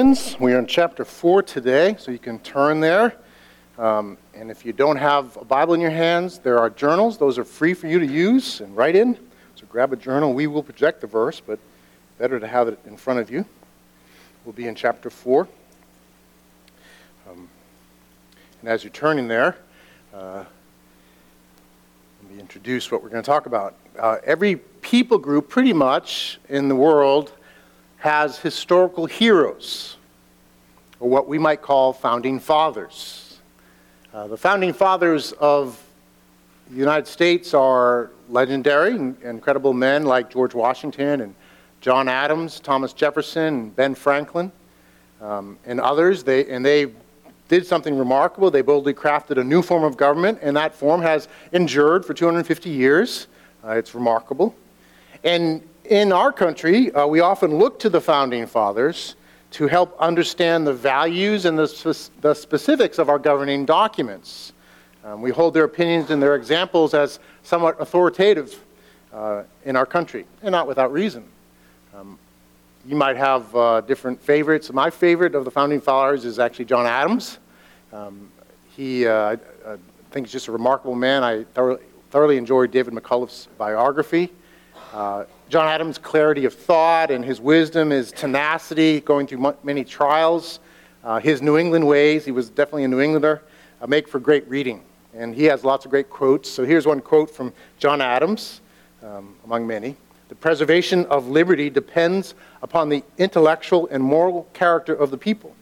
We are in chapter 4 today, so you can turn there. Um, and if you don't have a Bible in your hands, there are journals. Those are free for you to use and write in. So grab a journal. We will project the verse, but better to have it in front of you. We'll be in chapter 4. Um, and as you're turning there, uh, let me introduce what we're going to talk about. Uh, every people group, pretty much, in the world has historical heroes, or what we might call founding fathers. Uh, the founding fathers of the United States are legendary, incredible men like George Washington and John Adams, Thomas Jefferson, and Ben Franklin, um, and others. They, and they did something remarkable. They boldly crafted a new form of government, and that form has endured for 250 years. Uh, it's remarkable. And in our country, uh, we often look to the founding fathers to help understand the values and the, spe- the specifics of our governing documents. Um, we hold their opinions and their examples as somewhat authoritative uh, in our country, and not without reason. Um, you might have uh, different favorites. My favorite of the founding fathers is actually John Adams. Um, he, uh, I, I think, is just a remarkable man. I thoroughly, thoroughly enjoyed David McCullough's biography. Uh, John Adams' clarity of thought and his wisdom, his tenacity, going through many trials, uh, his New England ways, he was definitely a New Englander, uh, make for great reading. And he has lots of great quotes. So here's one quote from John Adams, um, among many. The preservation of liberty depends upon the intellectual and moral character of the people.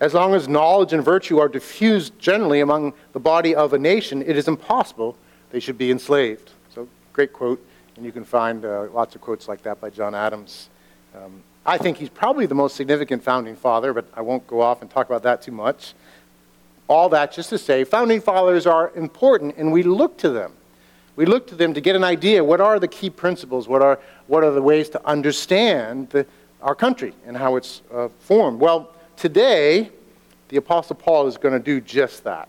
As long as knowledge and virtue are diffused generally among the body of a nation, it is impossible they should be enslaved. So, great quote. And you can find uh, lots of quotes like that by John Adams. Um, I think he's probably the most significant founding father, but I won't go off and talk about that too much. All that just to say, founding fathers are important, and we look to them. We look to them to get an idea what are the key principles, what are, what are the ways to understand the, our country and how it's uh, formed. Well, today, the Apostle Paul is going to do just that.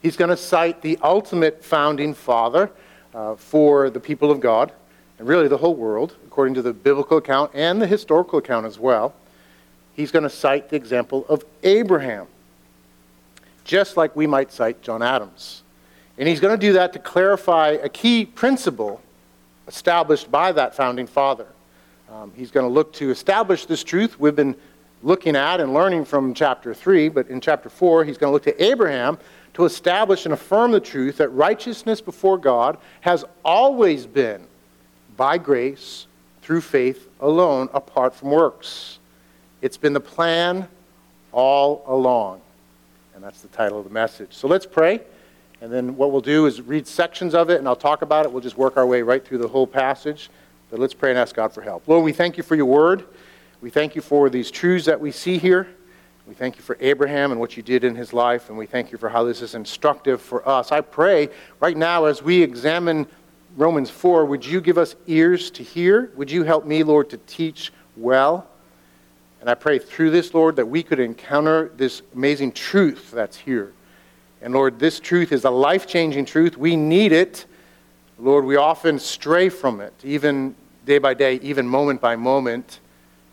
He's going to cite the ultimate founding father uh, for the people of God and really the whole world, according to the biblical account and the historical account as well, he's going to cite the example of Abraham, just like we might cite John Adams. And he's going to do that to clarify a key principle established by that founding father. Um, he's going to look to establish this truth we've been looking at and learning from chapter 3, but in chapter 4, he's going to look to Abraham to establish and affirm the truth that righteousness before God has always been by grace through faith alone, apart from works. It's been the plan all along. And that's the title of the message. So let's pray. And then what we'll do is read sections of it, and I'll talk about it. We'll just work our way right through the whole passage. But let's pray and ask God for help. Lord, we thank you for your word. We thank you for these truths that we see here. We thank you for Abraham and what you did in his life, and we thank you for how this is instructive for us. I pray right now as we examine Romans 4, would you give us ears to hear? Would you help me, Lord, to teach well? And I pray through this, Lord, that we could encounter this amazing truth that's here. And Lord, this truth is a life changing truth. We need it. Lord, we often stray from it, even day by day, even moment by moment.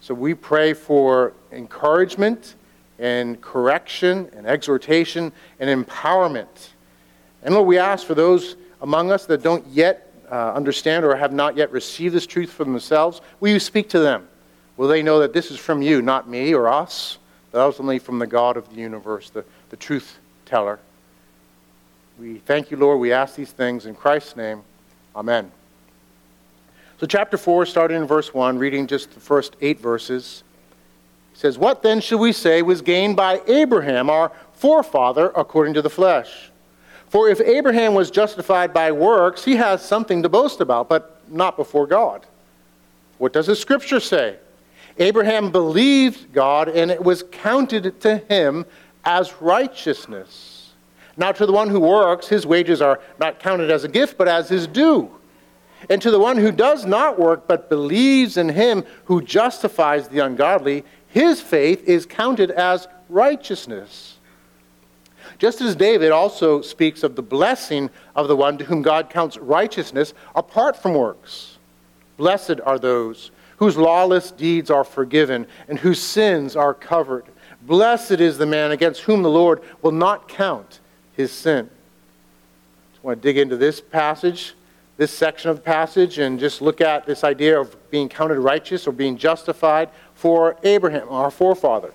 So we pray for encouragement and correction and exhortation and empowerment. And Lord, we ask for those among us that don't yet uh, understand or have not yet received this truth for themselves, will you speak to them? Will they know that this is from you, not me or us, but ultimately from the God of the universe, the, the truth teller? We thank you, Lord. We ask these things in Christ's name. Amen. So, chapter 4, starting in verse 1, reading just the first eight verses, says, What then should we say was gained by Abraham, our forefather, according to the flesh? For if Abraham was justified by works, he has something to boast about, but not before God. What does the scripture say? Abraham believed God, and it was counted to him as righteousness. Now, to the one who works, his wages are not counted as a gift, but as his due. And to the one who does not work, but believes in him who justifies the ungodly, his faith is counted as righteousness. Just as David also speaks of the blessing of the one to whom God counts righteousness apart from works. Blessed are those whose lawless deeds are forgiven and whose sins are covered. Blessed is the man against whom the Lord will not count his sin. I want to dig into this passage, this section of the passage, and just look at this idea of being counted righteous or being justified for Abraham, our forefather.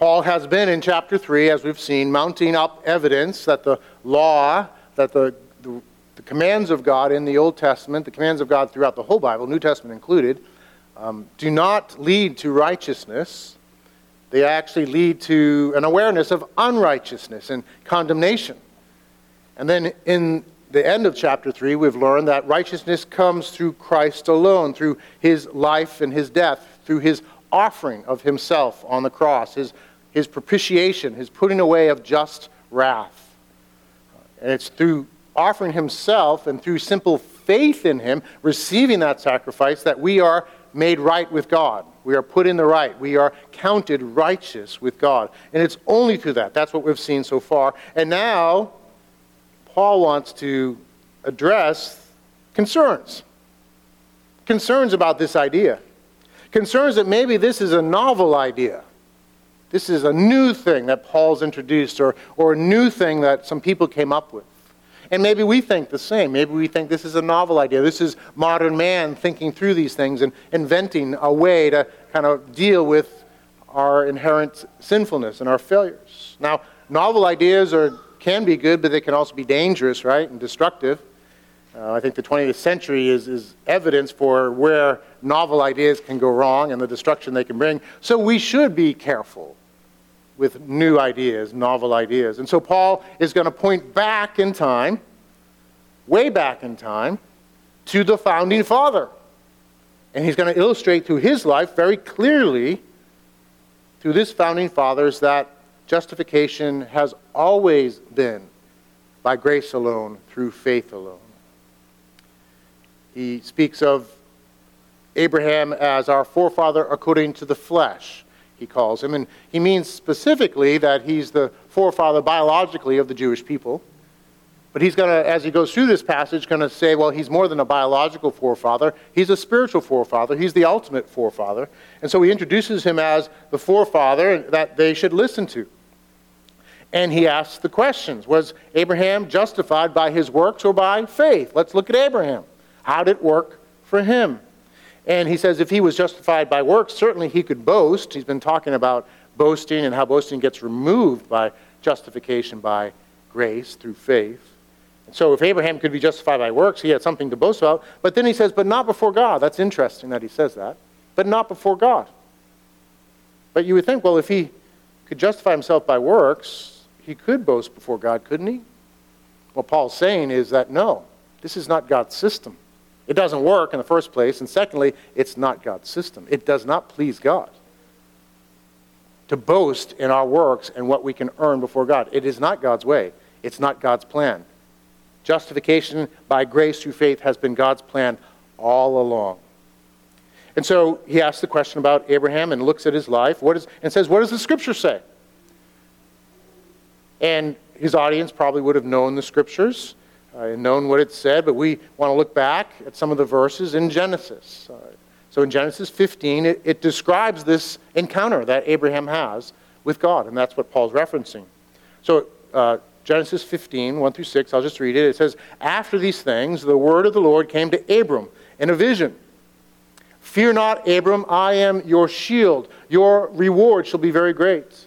Paul has been in chapter 3, as we've seen, mounting up evidence that the law, that the, the, the commands of God in the Old Testament, the commands of God throughout the whole Bible, New Testament included, um, do not lead to righteousness. They actually lead to an awareness of unrighteousness and condemnation. And then in the end of chapter 3, we've learned that righteousness comes through Christ alone, through his life and his death, through his offering of himself on the cross, his, his propitiation, his putting away of just wrath. And it's through offering himself and through simple faith in him, receiving that sacrifice, that we are made right with God. We are put in the right. We are counted righteous with God. And it's only through that. That's what we've seen so far. And now, Paul wants to address concerns. Concerns about this idea. Concerns that maybe this is a novel idea. This is a new thing that Paul's introduced, or, or a new thing that some people came up with. And maybe we think the same. Maybe we think this is a novel idea. This is modern man thinking through these things and inventing a way to kind of deal with our inherent sinfulness and our failures. Now, novel ideas are, can be good, but they can also be dangerous, right, and destructive. Uh, I think the 20th century is, is evidence for where novel ideas can go wrong and the destruction they can bring. So we should be careful with new ideas, novel ideas. And so Paul is going to point back in time, way back in time, to the founding father. And he's going to illustrate through his life very clearly, through this founding fathers, that justification has always been by grace alone, through faith alone. He speaks of Abraham as our forefather according to the flesh he calls him. And he means specifically that he's the forefather biologically of the Jewish people. But he's going to, as he goes through this passage, going to say, well, he's more than a biological forefather. He's a spiritual forefather. He's the ultimate forefather. And so he introduces him as the forefather that they should listen to. And he asks the questions Was Abraham justified by his works or by faith? Let's look at Abraham. How did it work for him? And he says if he was justified by works, certainly he could boast. He's been talking about boasting and how boasting gets removed by justification by grace through faith. And so if Abraham could be justified by works, he had something to boast about. But then he says, but not before God. That's interesting that he says that. But not before God. But you would think, well, if he could justify himself by works, he could boast before God, couldn't he? What Paul's saying is that no, this is not God's system. It doesn't work in the first place. And secondly, it's not God's system. It does not please God to boast in our works and what we can earn before God. It is not God's way, it's not God's plan. Justification by grace through faith has been God's plan all along. And so he asks the question about Abraham and looks at his life what is, and says, What does the scripture say? And his audience probably would have known the scriptures and known what it said, but we want to look back at some of the verses in Genesis. Uh, so in Genesis 15, it, it, describes this encounter that Abraham has with God, and that's what Paul's referencing. So uh, Genesis 15, 1 through 6, I'll just read it. It says, After these things, the word of the Lord came to Abram in a vision. Fear not, Abram, I am your shield. Your reward shall be very great.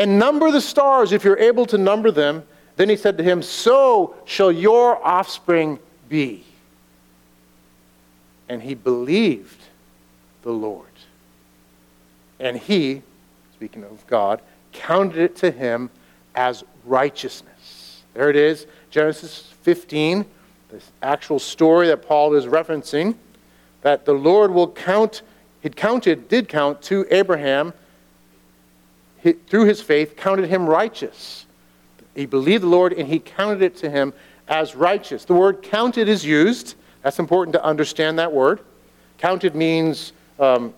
and number the stars if you're able to number them. Then he said to him, So shall your offspring be. And he believed the Lord. And he, speaking of God, counted it to him as righteousness. There it is, Genesis 15, this actual story that Paul is referencing, that the Lord will count, he counted, did count to Abraham through his faith, counted him righteous. He believed the Lord and he counted it to him as righteous. The word counted is used. That's important to understand that word. Counted means um,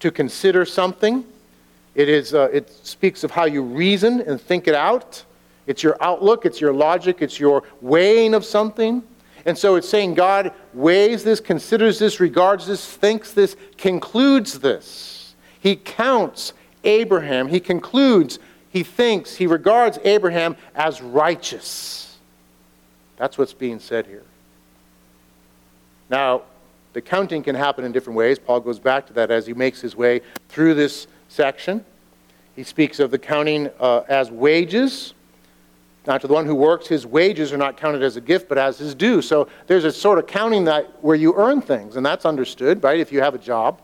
to consider something. It, is, uh, it speaks of how you reason and think it out. It's your outlook, it's your logic, it's your weighing of something. And so it's saying God weighs this, considers this, regards this, thinks this, concludes this. He counts Abraham. He concludes, he thinks, he regards Abraham as righteous. That's what's being said here. Now, the counting can happen in different ways. Paul goes back to that as he makes his way through this section. He speaks of the counting uh, as wages. Now, to the one who works, his wages are not counted as a gift, but as his due. So there's a sort of counting that where you earn things, and that's understood, right? If you have a job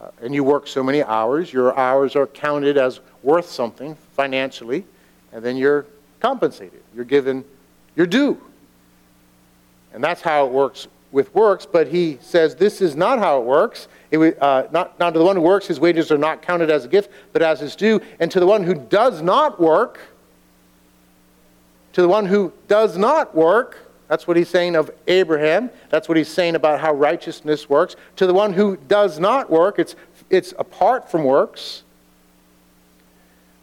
uh, and you work so many hours, your hours are counted as worth something financially, and then you're compensated. You're given your due. And that's how it works with works, but he says this is not how it works. It, uh, not, not to the one who works, his wages are not counted as a gift, but as his due. And to the one who does not work, to the one who does not work, that's what he's saying of Abraham. That's what he's saying about how righteousness works. To the one who does not work, it's, it's apart from works,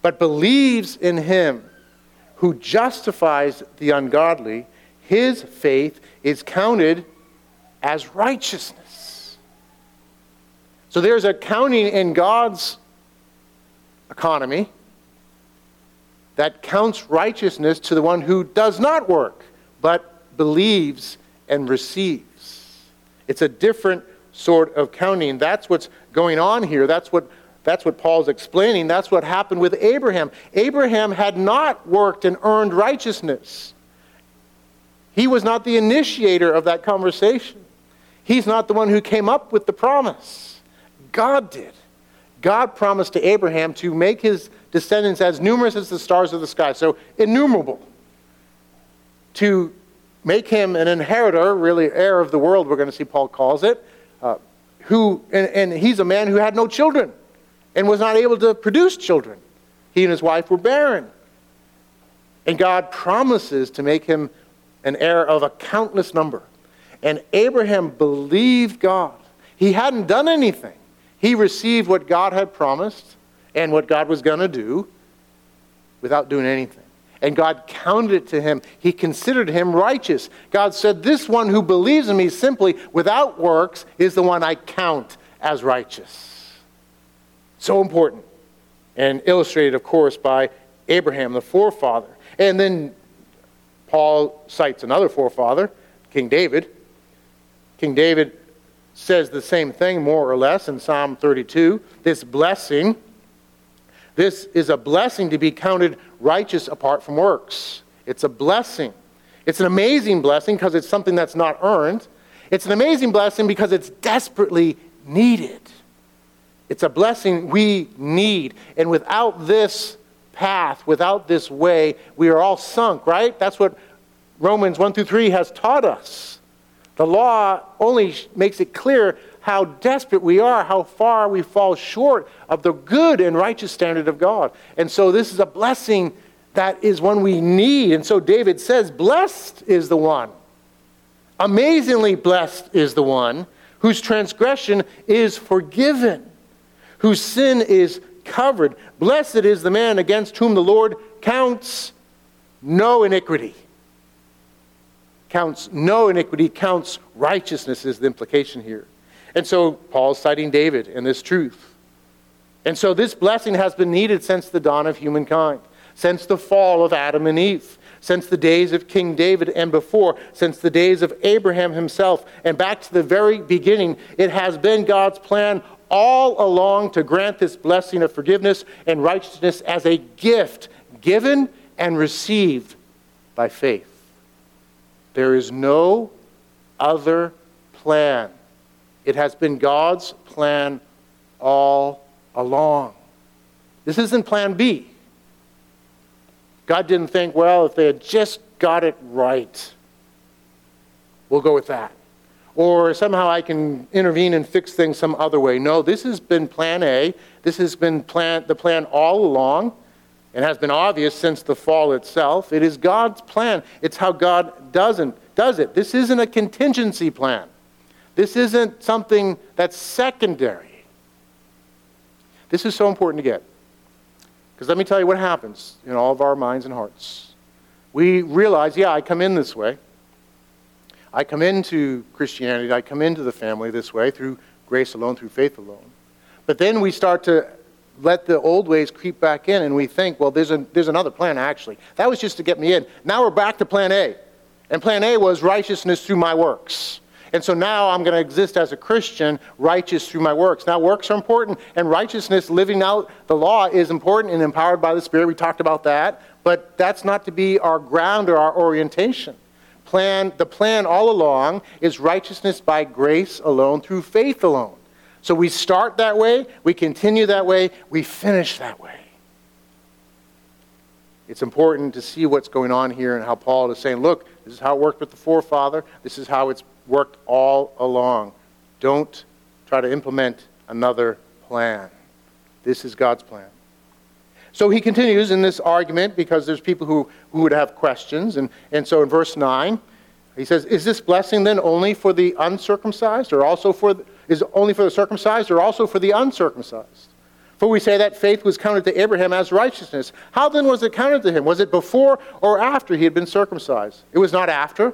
but believes in him who justifies the ungodly, his faith is counted as righteousness. So there's a counting in God's economy that counts righteousness to the one who does not work, but believes and receives. It's a different sort of counting. That's what's going on here. That's what, that's what Paul's explaining. That's what happened with Abraham. Abraham had not worked and earned righteousness. He was not the initiator of that conversation. He's not the one who came up with the promise. God did. God promised to Abraham to make his descendants as numerous as the stars of the sky, so innumerable. To make him an inheritor, really heir of the world, we're going to see Paul calls it, uh, who, and, and he's a man who had no children and was not able to produce children. He and his wife were barren. And God promises to make him an heir of a countless number. And Abraham believed God. He hadn't done anything. He received what God had promised and what God was going to do without doing anything. And God counted it to him. He considered him righteous. God said, This one who believes in me simply without works is the one I count as righteous. So important. And illustrated, of course, by Abraham, the forefather. And then Paul cites another forefather, King David. King David says the same thing, more or less, in Psalm 32. This blessing this is a blessing to be counted righteous apart from works. It's a blessing. It's an amazing blessing because it's something that's not earned. It's an amazing blessing because it's desperately needed. It's a blessing we need. And without this path, without this way, we are all sunk, right? That's what Romans 1 through 3 has taught us. The law only makes it clear how desperate we are, how far we fall short of the good and righteous standard of God. And so this is a blessing that is one we need. And so David says, Blessed is the one, amazingly blessed is the one whose transgression is forgiven, whose sin is covered. Blessed is the man against whom the Lord counts no iniquity. Counts no iniquity, counts righteousness, is the implication here. And so Paul's citing David in this truth. And so this blessing has been needed since the dawn of humankind, since the fall of Adam and Eve, since the days of King David and before, since the days of Abraham himself, and back to the very beginning. It has been God's plan all along to grant this blessing of forgiveness and righteousness as a gift given and received by faith. There is no other plan it has been God's plan all along. This isn't plan B. God didn't think, well, if they had just got it right, we'll go with that. or somehow I can intervene and fix things some other way. No, this has been plan A. This has been plan, the plan all along and has been obvious since the fall itself. It is God's plan. It's how God doesn't, does it. This isn't a contingency plan. This isn't something that's secondary. This is so important to get. Because let me tell you what happens in all of our minds and hearts. We realize, yeah, I come in this way. I come into Christianity, I come into the family this way through grace alone, through faith alone. But then we start to let the old ways creep back in and we think, well, there's, a, there's another plan actually. That was just to get me in. Now we're back to plan A. And plan A was righteousness through my works. And so now I'm going to exist as a Christian, righteous through my works. Now, works are important, and righteousness, living out the law, is important and empowered by the Spirit. We talked about that. But that's not to be our ground or our orientation plan, the plan all along is righteousness by grace alone, through faith alone. So we start that way, we continue that way, we finish that way. It's important to see what's going on here and how Paul is saying, look, this is how it worked with the forefather, this is how it's worked all along. Don't try to implement another plan. This is God's plan. So he continues in this argument because there's people who, who would have questions. And, and so in verse 9, he says, Is this blessing then only for the uncircumcised, or also for the, is only for the circumcised, or also for the uncircumcised? For we say that faith was counted to Abraham as righteousness. How then was it counted to him? Was it before or after he had been circumcised? It was not after,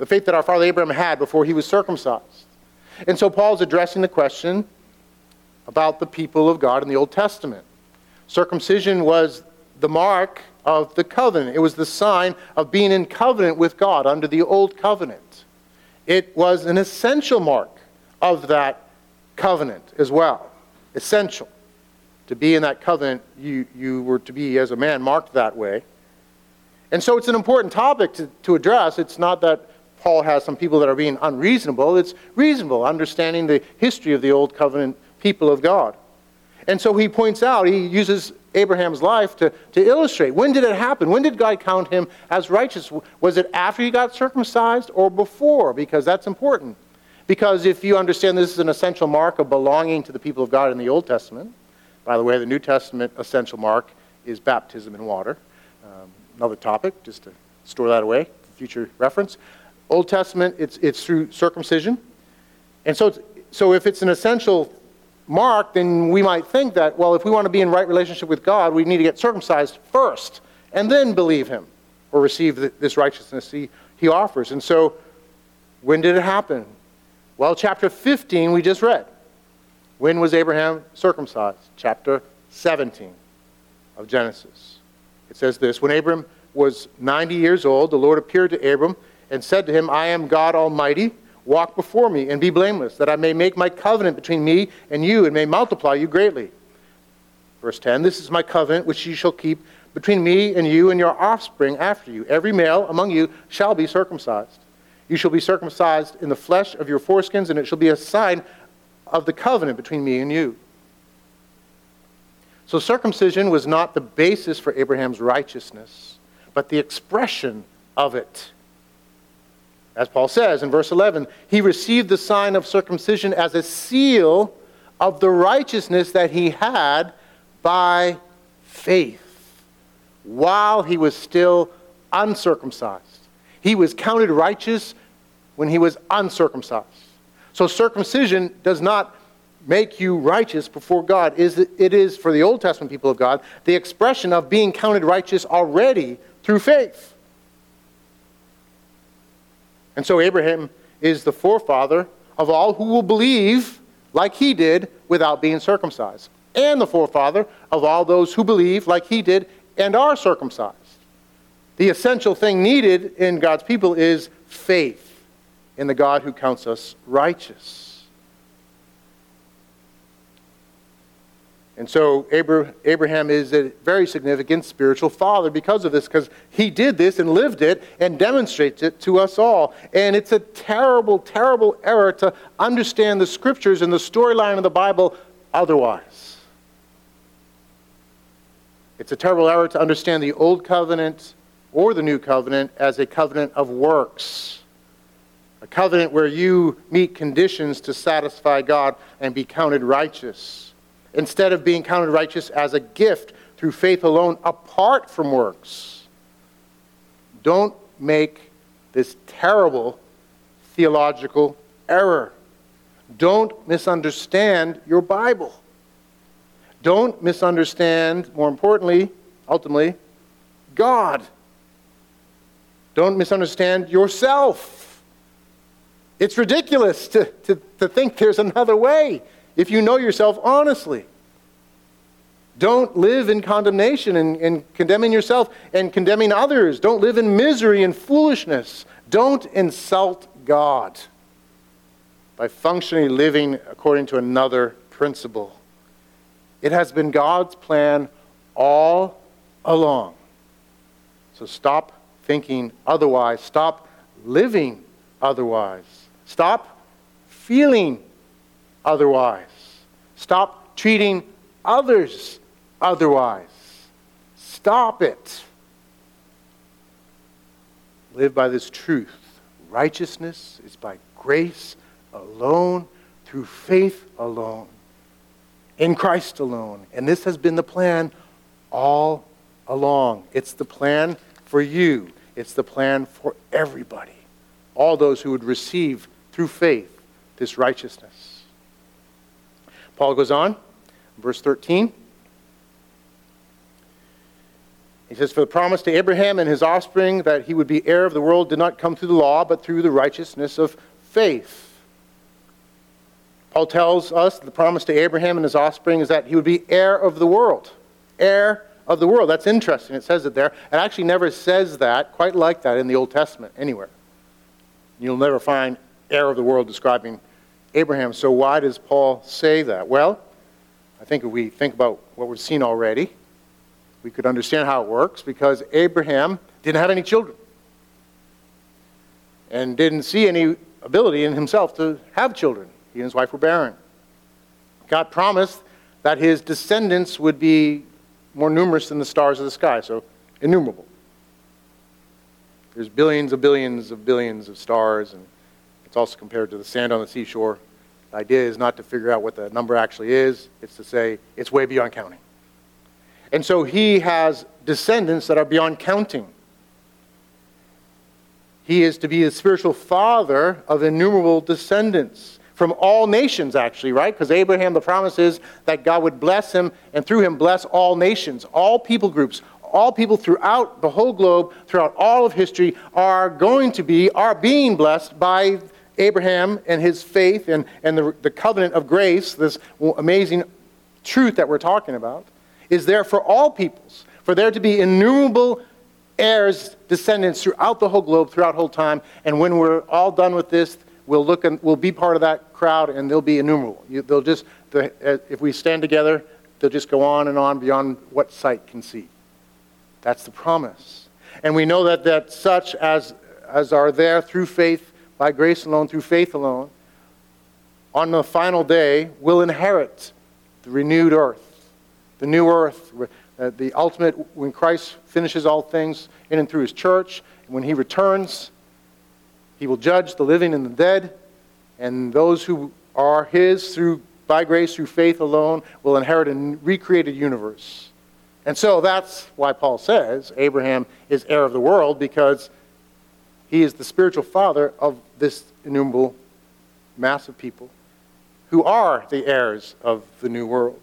the faith that our father Abraham had before he was circumcised. And so Paul's addressing the question about the people of God in the Old Testament. Circumcision was the mark of the covenant. It was the sign of being in covenant with God under the old covenant. It was an essential mark of that covenant as well. Essential. To be in that covenant, you, you were to be, as a man, marked that way. And so it's an important topic to, to address. It's not that Paul has some people that are being unreasonable, it's reasonable, understanding the history of the old covenant people of God. And so he points out, he uses Abraham's life to, to illustrate. When did it happen? When did God count him as righteous? Was it after he got circumcised or before? Because that's important. Because if you understand this is an essential mark of belonging to the people of God in the Old Testament, by the way, the New Testament essential mark is baptism in water. Um, another topic, just to store that away for future reference. Old Testament, it's, it's through circumcision. And so, so if it's an essential Mark, then we might think that, well, if we want to be in right relationship with God, we need to get circumcised first and then believe him or receive this righteousness he, he offers. And so, when did it happen? Well, chapter 15 we just read. When was Abraham circumcised? Chapter 17 of Genesis. It says this When Abram was 90 years old, the Lord appeared to Abram and said to him, I am God Almighty. Walk before me and be blameless, that I may make my covenant between me and you and may multiply you greatly. Verse 10 This is my covenant which you shall keep between me and you and your offspring after you. Every male among you shall be circumcised. You shall be circumcised in the flesh of your foreskins, and it shall be a sign of the covenant between me and you. So, circumcision was not the basis for Abraham's righteousness, but the expression of it. As Paul says in verse 11, he received the sign of circumcision as a seal of the righteousness that he had by faith while he was still uncircumcised. He was counted righteous when he was uncircumcised. So circumcision does not make you righteous before God. It is, for the Old Testament people of God, the expression of being counted righteous already through faith. And so Abraham is the forefather of all who will believe like he did without being circumcised, and the forefather of all those who believe like he did and are circumcised. The essential thing needed in God's people is faith in the God who counts us righteous. And so Abraham is a very significant spiritual father because of this, because he did this and lived it and demonstrates it to us all. And it's a terrible, terrible error to understand the scriptures and the storyline of the Bible otherwise. It's a terrible error to understand the Old Covenant or the New Covenant as a covenant of works. A covenant where you meet conditions to satisfy God and be counted righteous instead of being counted righteous as a gift through faith alone apart from works. Don't make this terrible theological error. Don't misunderstand your Bible. Don't misunderstand, more importantly, ultimately, God. Don't misunderstand yourself. It's ridiculous to, to, to think there's another way if you know yourself honestly. Don't live in condemnation and, and, condemning yourself and condemning others. Don't live in misery and foolishness. Don't insult God by functionally living according to another principle. It has been God's plan all along. So stop thinking otherwise. Stop living otherwise. Stop feeling otherwise. Stop treating others otherwise. Stop it. Live by this truth. Righteousness is by grace alone, through faith alone, in Christ alone. And this has been the plan all along. It's the plan for you, it's the plan for everybody, all those who would receive through faith this righteousness. Paul goes on, verse 13. He says, For the promise to Abraham and his offspring that he would be heir of the world did not come through the law, but through the righteousness of faith. Paul tells us the promise to Abraham and his offspring is that he would be heir of the world. Heir of the world. That's interesting. It says it there. It actually never says that quite like that in the Old Testament anywhere. You'll never find heir of the world describing Abraham. So why does Paul say that? Well, I think if we think about what we've seen already, we could understand how it works because Abraham didn't have any children and didn't see any ability in himself to have children. He and his wife were barren. God promised that his descendants would be more numerous than the stars of the sky, so innumerable. There's billions of billions of billions of stars, and it's also compared to the sand on the seashore. The idea is not to figure out what the number actually is, it's to say it's way beyond counting. And so he has descendants that are beyond counting. He is to be the spiritual father of innumerable descendants from all nations, actually, right? Because Abraham, the promise is that God would bless him and through him bless all nations, all people groups, all people throughout the whole globe, throughout all of history, are going to be, are being blessed by Abraham and his faith and, and the, the covenant of grace, this amazing truth that we're talking about is there for all peoples, for there to be innumerable heirs, descendants throughout the whole globe, throughout whole time. And when we're all done with this, we'll look and we'll be part of that crowd, and they'll be innumerable. You, they'll just, the, if we stand together, they'll just go on and on beyond what sight can see. That's the promise. And we know that, that such as, as are there through faith, by grace alone, through faith alone, on the final day will inherit the renewed earth the new earth, uh, the ultimate, when Christ finishes all things in and through his church, when he returns, he will judge the living and the dead, and those who are his through by grace through faith alone will inherit a recreated universe. And so that's why Paul says Abraham is heir of the world because he is the spiritual father of this innumerable mass of people who are the heirs of the new world.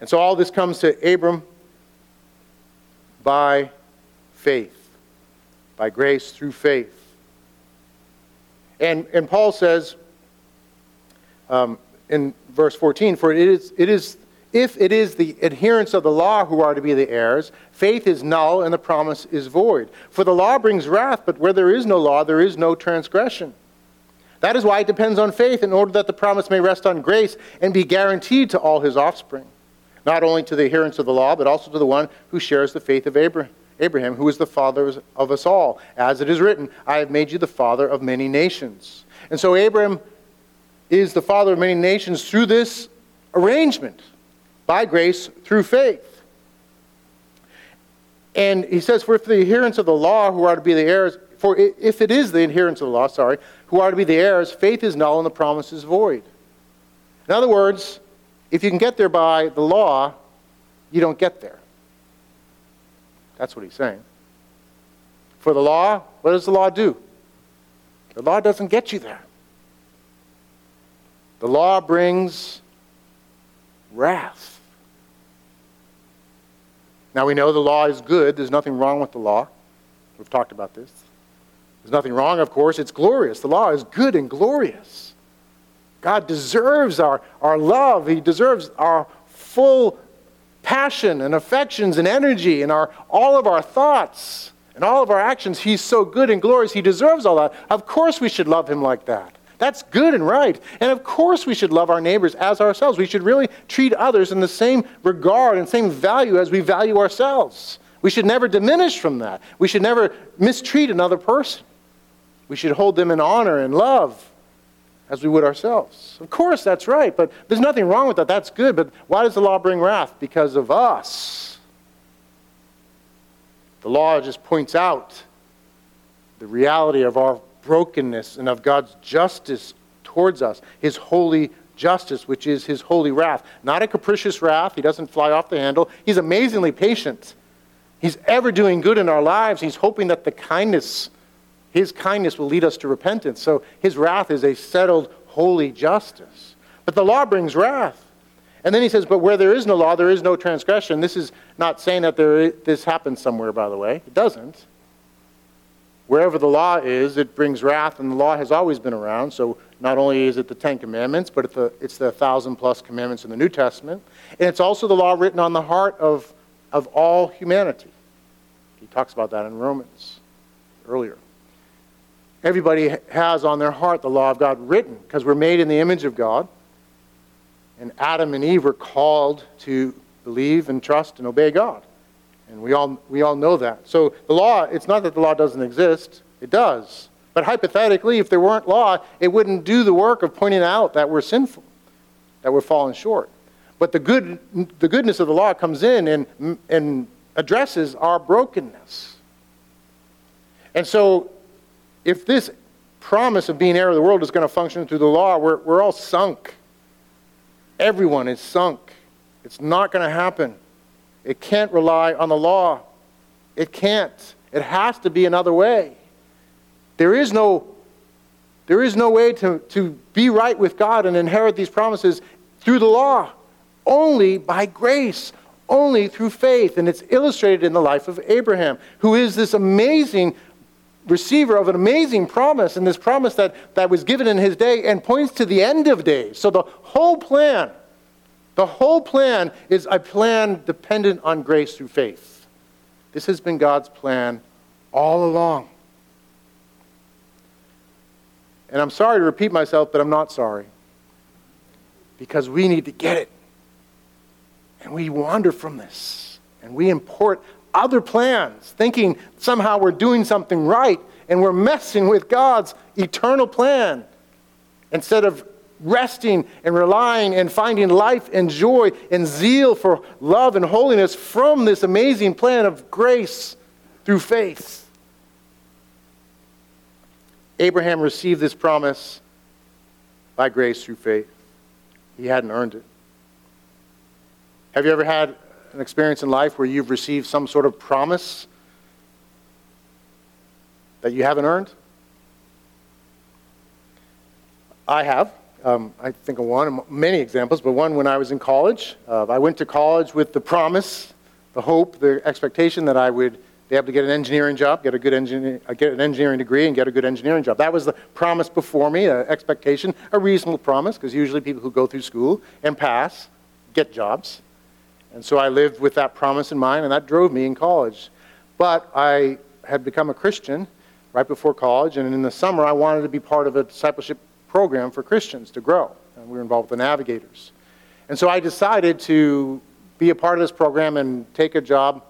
And so all this comes to Abram by faith, by grace through faith. And, and Paul says um, in verse 14, For it is, it is, if it is the adherents of the law who are to be the heirs, faith is null and the promise is void. For the law brings wrath, but where there is no law, there is no transgression. That is why it depends on faith in order that the promise may rest on grace and be guaranteed to all his offspring, not only to the adherents of the law, but also to the one who shares the faith of Abraham. Who is the father of us all. As it is written, I have made you the father of many nations. And so Abraham is the father of many nations through this arrangement, by grace, through faith. And he says, For if the adherents of the law who are to be the heirs, for if it is the adherents of the law, sorry, who are to be the heirs, faith is null and the promise is void. In other words, if you can get there by the law, you don't get there. That's what he's saying. For the law, what does the law do? The law doesn't get you there. The law brings wrath. Now we know the law is good. There's nothing wrong with the law. We've talked about this. There's nothing wrong, of course. It's glorious. The law is good and glorious. God deserves our, our love. He deserves our full passion and affections and energy and our, all of our thoughts and all of our actions. He's so good and glorious. He deserves all that. Of course, we should love him like that. That's good and right. And of course, we should love our neighbors as ourselves. We should really treat others in the same regard and same value as we value ourselves. We should never diminish from that. We should never mistreat another person. We should hold them in honor and love as we would ourselves. Of course, that's right, but there's nothing wrong with that. That's good. But why does the law bring wrath? Because of us. The law just points out the reality of our brokenness and of God's justice towards us, His holy justice, which is His holy wrath. Not a capricious wrath, He doesn't fly off the handle. He's amazingly patient. He's ever doing good in our lives. He's hoping that the kindness his kindness will lead us to repentance. So his wrath is a settled, holy justice. But the law brings wrath. And then he says, But where there is no law, there is no transgression. This is not saying that there is, this happens somewhere, by the way. It doesn't. Wherever the law is, it brings wrath, and the law has always been around. So not only is it the Ten Commandments, but it's the, thousand plus commandments in the New Testament. And it's also the law written on the heart of, of all humanity. He talks about that in Romans earlier everybody has on their heart the law of God written because we're made in the image of God. And Adam and Eve were called to believe and trust and obey God. And we all, we all know that. So the law, it's not that the law doesn't exist, it does. But hypothetically, if there weren't law, it wouldn't do the work of pointing out that we're sinful, that we're falling short. But the, good, the goodness of the law comes in and, and addresses our brokenness. And so if this promise of being heir of the world is going to function through the law, we're, we're all sunk. Everyone is sunk. It's not going to happen. It can't rely on the law. It can't. It has to be another way. There is no, there is no way to, to be right with God and inherit these promises through the law. Only by grace, only through faith. And it's illustrated in the life of Abraham, who is this amazing receiver of an amazing promise, and this promise that, that was given in his day and points to the end of days. So the whole plan, the whole plan is a plan dependent on grace through faith. This has been God's plan all along. And I'm sorry to repeat myself, but I'm not sorry. Because we need to get it. And we wander from this. And we import other plans, thinking somehow we're doing something right and we're messing with God's eternal plan instead of resting and relying and finding life and joy and zeal for love and holiness from this amazing plan of grace through faith. Abraham received this promise by grace through faith. He hadn't earned it. Have you ever had an experience in life where you've received some sort of promise that you haven't earned? I have. Um, I think of one, many examples, but one when I was in college. Uh, I went to college with the promise, the hope, the expectation that I would be able to get an engineering job, get a good engineer, uh, get an engineering degree, and get a good engineering job. That was the promise before me, an expectation, a reasonable promise, because usually people who go through school and pass get jobs. And so I lived with that promise in mind, and that drove me in college. But I had become a Christian right before college, and in the summer I wanted to be part of a discipleship program for Christians to grow. And we were involved with the Navigators. And so I decided to be a part of this program and take a job,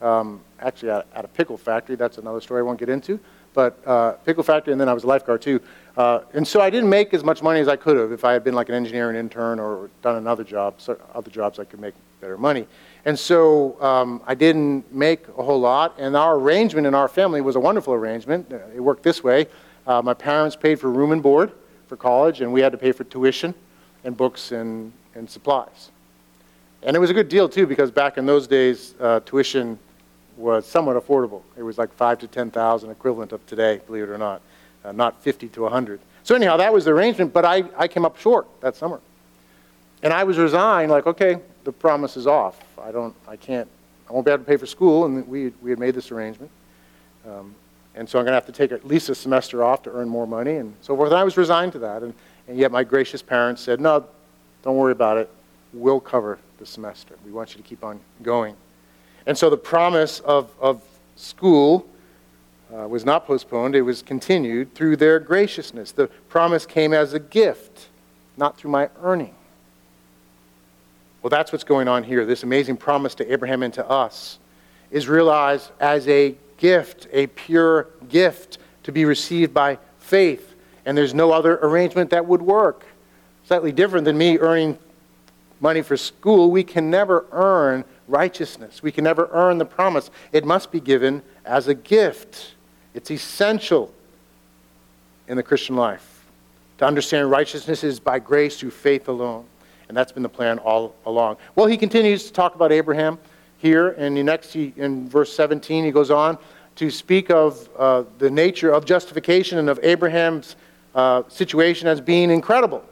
um, actually at, at, a pickle factory. That's another story I won't get into. But uh, pickle factory, and then I was a lifeguard too. Uh, and so I didn't make as much money as I could have if I had been like an engineer engineering intern or done another job, so other jobs I could make better money. And so um, I didn't make a whole lot. And our arrangement in our family was a wonderful arrangement. It worked this way. Uh, my parents paid for room and board for college, and we had to pay for tuition and books and, and supplies. And it was a good deal, too, because back in those days, uh, tuition was somewhat affordable. It was like five to 10,000 equivalent of today, believe it or not, uh, not 50 to 100. So anyhow, that was the arrangement, but I, I came up short that summer. And I was resigned, like, okay, the promise is off. I don't, I can't, I won't be able to pay for school, and we, we had made this arrangement. Um, and so I'm going to have to take at least a semester off to earn more money and so forth. And I was resigned to that. And, and yet my gracious parents said, no, don't worry about it. We'll cover the semester. We want you to keep on going. And so the promise of, of school uh, was not postponed, it was continued through their graciousness. The promise came as a gift, not through my earning. Well, that's what's going on here. This amazing promise to Abraham and to us is realized as a gift, a pure gift to be received by faith. And there's no other arrangement that would work. Slightly different than me earning money for school. We can never earn righteousness, we can never earn the promise. It must be given as a gift. It's essential in the Christian life. To understand righteousness is by grace through faith alone. And that's been the plan all along. Well, he continues to talk about Abraham here, and next he, in verse 17 he goes on to speak of uh, the nature of justification and of Abraham's uh, situation as being incredible.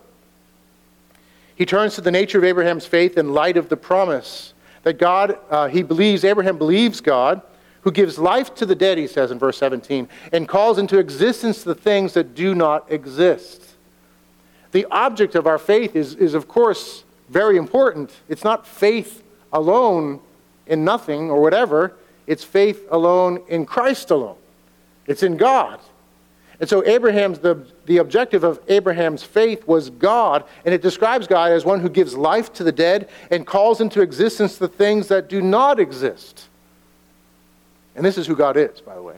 He turns to the nature of Abraham's faith in light of the promise that God, uh, he believes, Abraham believes God, who gives life to the dead, he says in verse 17, and calls into existence the things that do not exist. The object of our faith is, is of course, very important. It's not faith alone in nothing or whatever, it's faith alone in Christ alone. It's in God. And so Abraham's the, the objective of Abraham's faith was God, and it describes God as one who gives life to the dead and calls into existence the things that do not exist. And this is who God is, by the way.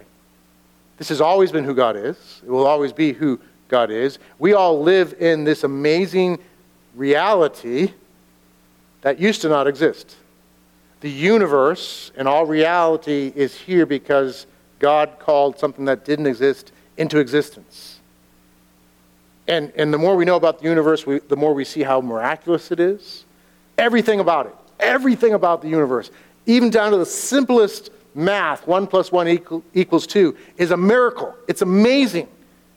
This has always been who God is. It will always be who God is. We all live in this amazing reality that used to not exist. The universe and all reality is here because God called something that didn't exist into existence. And, and the more we know about the universe, we, the more we see how miraculous it is. Everything about it, everything about the universe, even down to the simplest math, 1 plus 1 equal, equals 2, is a miracle. It's amazing.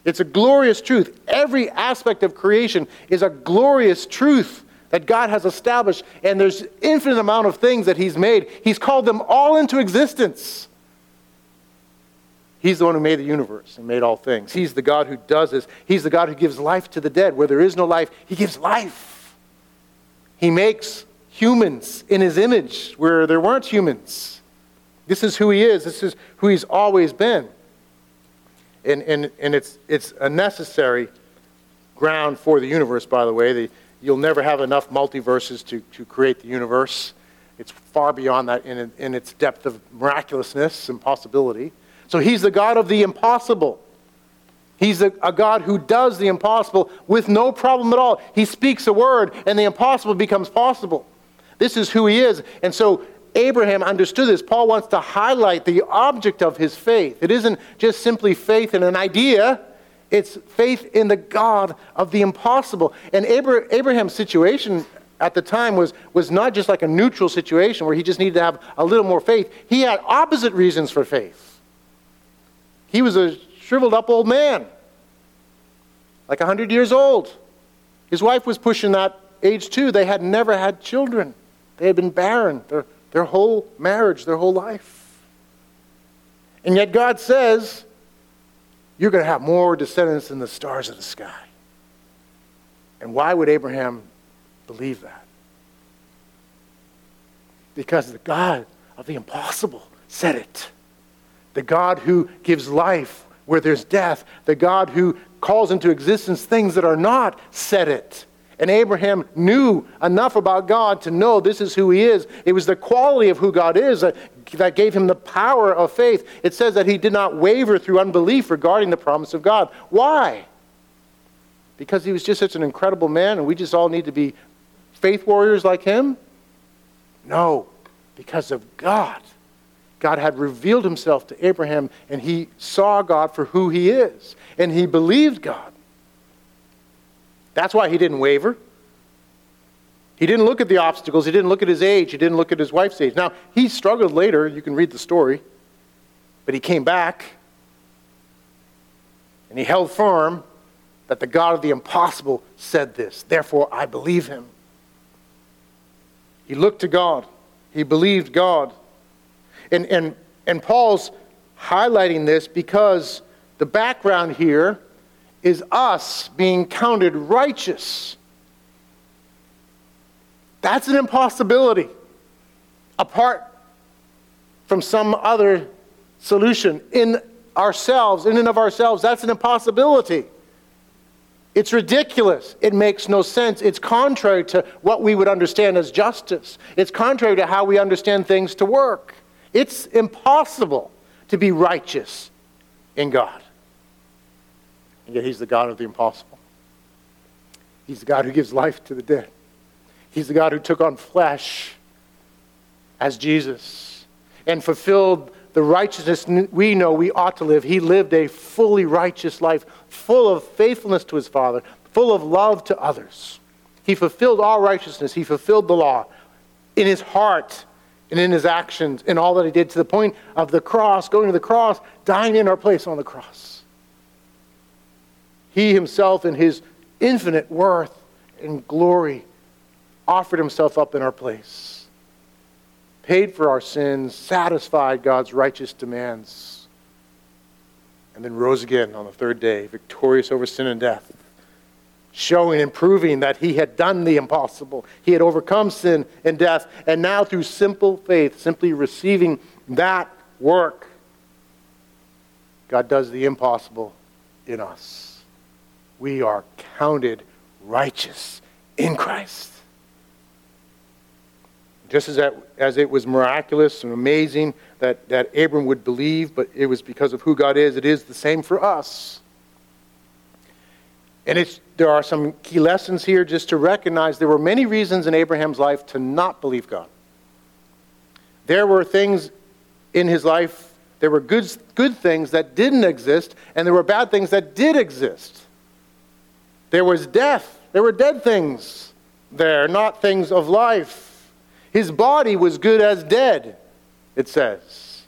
It's a glorious truth. Every aspect of creation is a glorious truth that God has established, and there's infinite amount of things that He's made. He's called them all into existence. He's the one who made the universe and made all things. He's the God who does this. He's the God who gives life to the dead. Where there is no life, He gives life. He makes humans in His image where there weren't humans. This is who He is, this is who He's always been. And, and, and it's, it's a necessary ground for the universe, by the way. The, you'll never have enough multiverses to, to create the universe. It's far beyond that in, in its depth of miraculousness and possibility. So he's the God of the impossible. He's a, a, God who does the impossible with no problem at all. He speaks a word, and the impossible becomes possible. This is who he is. And so Abraham understood this. Paul wants to highlight the object of his faith. It isn't just simply faith in an idea, it's faith in the God of the impossible. And Abraham's situation at the time was, was not just like a neutral situation where he just needed to have a little more faith. He had opposite reasons for faith. He was a shriveled up old man, like 100 years old. His wife was pushing that age too. They had never had children, they had been barren their, their whole marriage, their whole life. And yet God says, you're going to have more descendants than the stars of the sky. And why would Abraham believe that? Because the God of the impossible said it. The God who gives life where there's death. The God who calls into existence things that are not said it. And Abraham knew enough about God to know this is who he is. It was the quality of who God is that, that gave him the power of faith. It says that he did not waver through unbelief regarding the promise of God. Why? Because he was just such an incredible man and we just all need to be faith warriors like him? No, because of God. God had revealed himself to Abraham and he saw God for who he is and he believed God. That's why he didn't waver. He didn't look at the obstacles. He didn't look at his age. He didn't look at his wife's age. Now, he struggled later. You can read the story. But he came back and he held firm that the God of the impossible said this. Therefore, I believe him. He looked to God, he believed God. And, and, and Paul's highlighting this because the background here is us being counted righteous. That's an impossibility apart from some other solution. In ourselves, in and of ourselves, that's an impossibility. It's ridiculous. It makes no sense. It's contrary to what we would understand as justice. It's contrary to how we understand things to work. It's impossible to be righteous in God. And yet he's the God of the impossible. He's the God who gives life to the dead. He's the God who took on flesh as Jesus and fulfilled the righteousness we know we ought to live. He lived a fully righteous life, full of faithfulness to his Father, full of love to others. He fulfilled all righteousness. He fulfilled the law in his heart and in his actions, in all that he did, to the point of the cross, going to the cross, dying in our place on the cross. He himself, in his infinite worth and glory, offered himself up in our place, paid for our sins, satisfied God's righteous demands, and then rose again on the third day, victorious over sin and death, showing and proving that he had done the impossible. He had overcome sin and death, and now through simple faith, simply receiving that work, God does the impossible in us we are counted righteous in Christ. Just as, that, as it was miraculous and amazing that, that Abram would believe, but it was because of who God is, it is the same for us. And it's, there are some key lessons here just to recognize there were many reasons in Abraham's life to not believe God. There were things in his life, there were good, good things that didn't exist, and there were bad things that did exist. There was death. There were dead things there, not things of life. His body was good as dead, it says.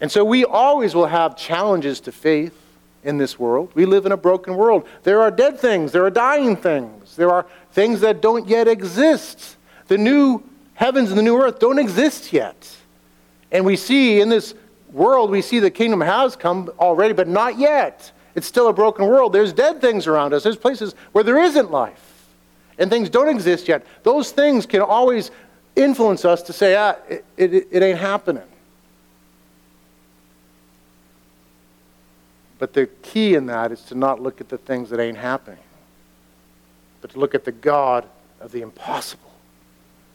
And so we always will have challenges to faith in this world. We live in a broken world. There are dead things, there are dying things, there are things that don't yet exist. The new heavens and the new earth don't exist yet. And we see in this world, we see the kingdom has come already, but not yet. It's still a broken world. There's dead things around us. There's places where there isn't life and things don't exist yet. Those things can always influence us to say, ah, it, it, it ain't happening. But the key in that is to not look at the things that ain't happening, but to look at the God of the impossible,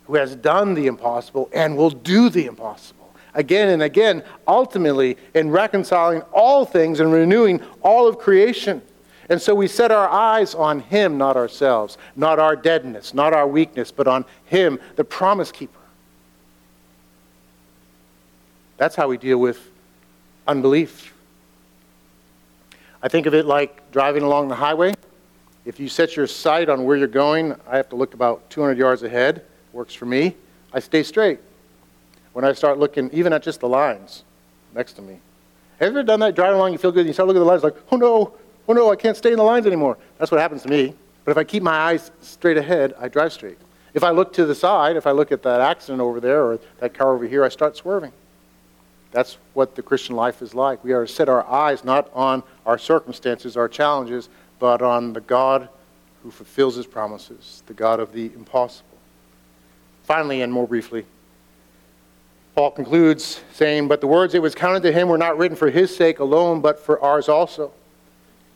who has done the impossible and will do the impossible again and again, ultimately in reconciling all things and renewing all of creation. And so we set our eyes on Him, not ourselves, not our deadness, not our weakness, but on Him, the promise keeper. That's how we deal with unbelief. I think of it like driving along the highway. If you set your sight on where you're going, I have to look about 200 yards ahead. Works for me. I stay straight when I start looking even at just the lines next to me. Have you ever done that? Driving along, you feel good, and you start looking at the lines like, oh no, oh no, I can't stay in the lines anymore. That's what happens to me. But if I keep my eyes straight ahead, I drive straight. If I look to the side, if I look at that accident over there or that car over here, I start swerving. That's what the Christian life is like. We are to set our eyes not on our circumstances, our challenges, but on the God who fulfills his promises, the God of the impossible. Finally, and more briefly, Paul concludes saying, But the words that was counted to him were not written for his sake alone, but for ours also.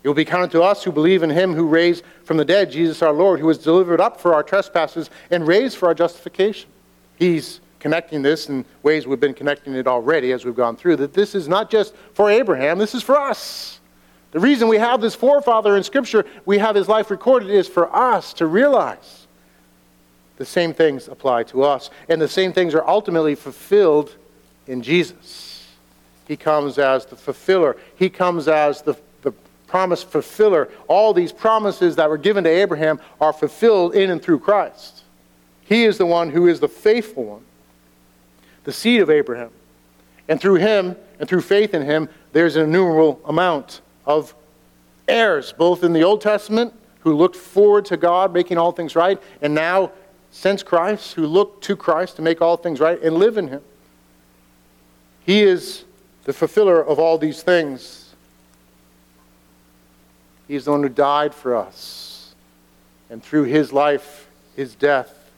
It will be counted to us who believe in him who raised from the dead Jesus our Lord, who was delivered up for our trespasses and raised for our justification. He's connecting this in ways we've been connecting it already as we've gone through, that this is not just for Abraham, this is for us. The reason we have this forefather in Scripture, we have his life recorded, is for us to realize the same things apply to us. And the same things are ultimately fulfilled in Jesus. He comes as the fulfiller, He comes as the, promise fulfiller. All these promises that were given to Abraham are fulfilled in and through Christ. He is the one who is the faithful one, the seed of Abraham. And through him and through faith in him, there's an innumerable amount of heirs, both in the Old Testament, who looked forward to God making all things right, and now since Christ, who look to Christ to make all things right and live in him. He is the fulfiller of all these things. He is the one who died for us. And through his life, his death,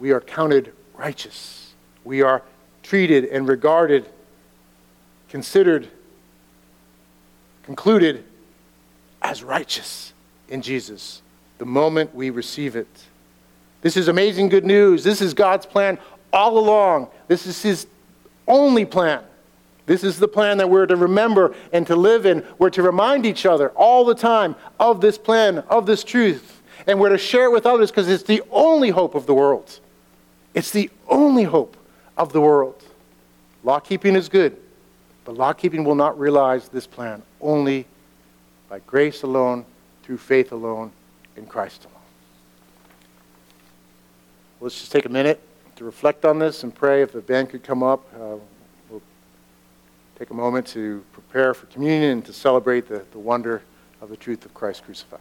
we are counted righteous. We are treated and regarded, considered, concluded as righteous in Jesus the moment we receive it. This is amazing good news. This is God's plan all along. This is His only plan. This is the plan that we're to remember and to live in. We're to remind each other all the time of this plan, of this truth. And we're to share it with others because it's the only hope of the world. It's the only hope of the world. Law keeping is good, but law keeping will not realize this plan only by grace alone, through faith alone, in Christ alone. Let's just take a minute to reflect on this and pray. If the band could come up, uh, take a moment to prepare for communion and to celebrate the, the wonder of the truth of Christ crucified.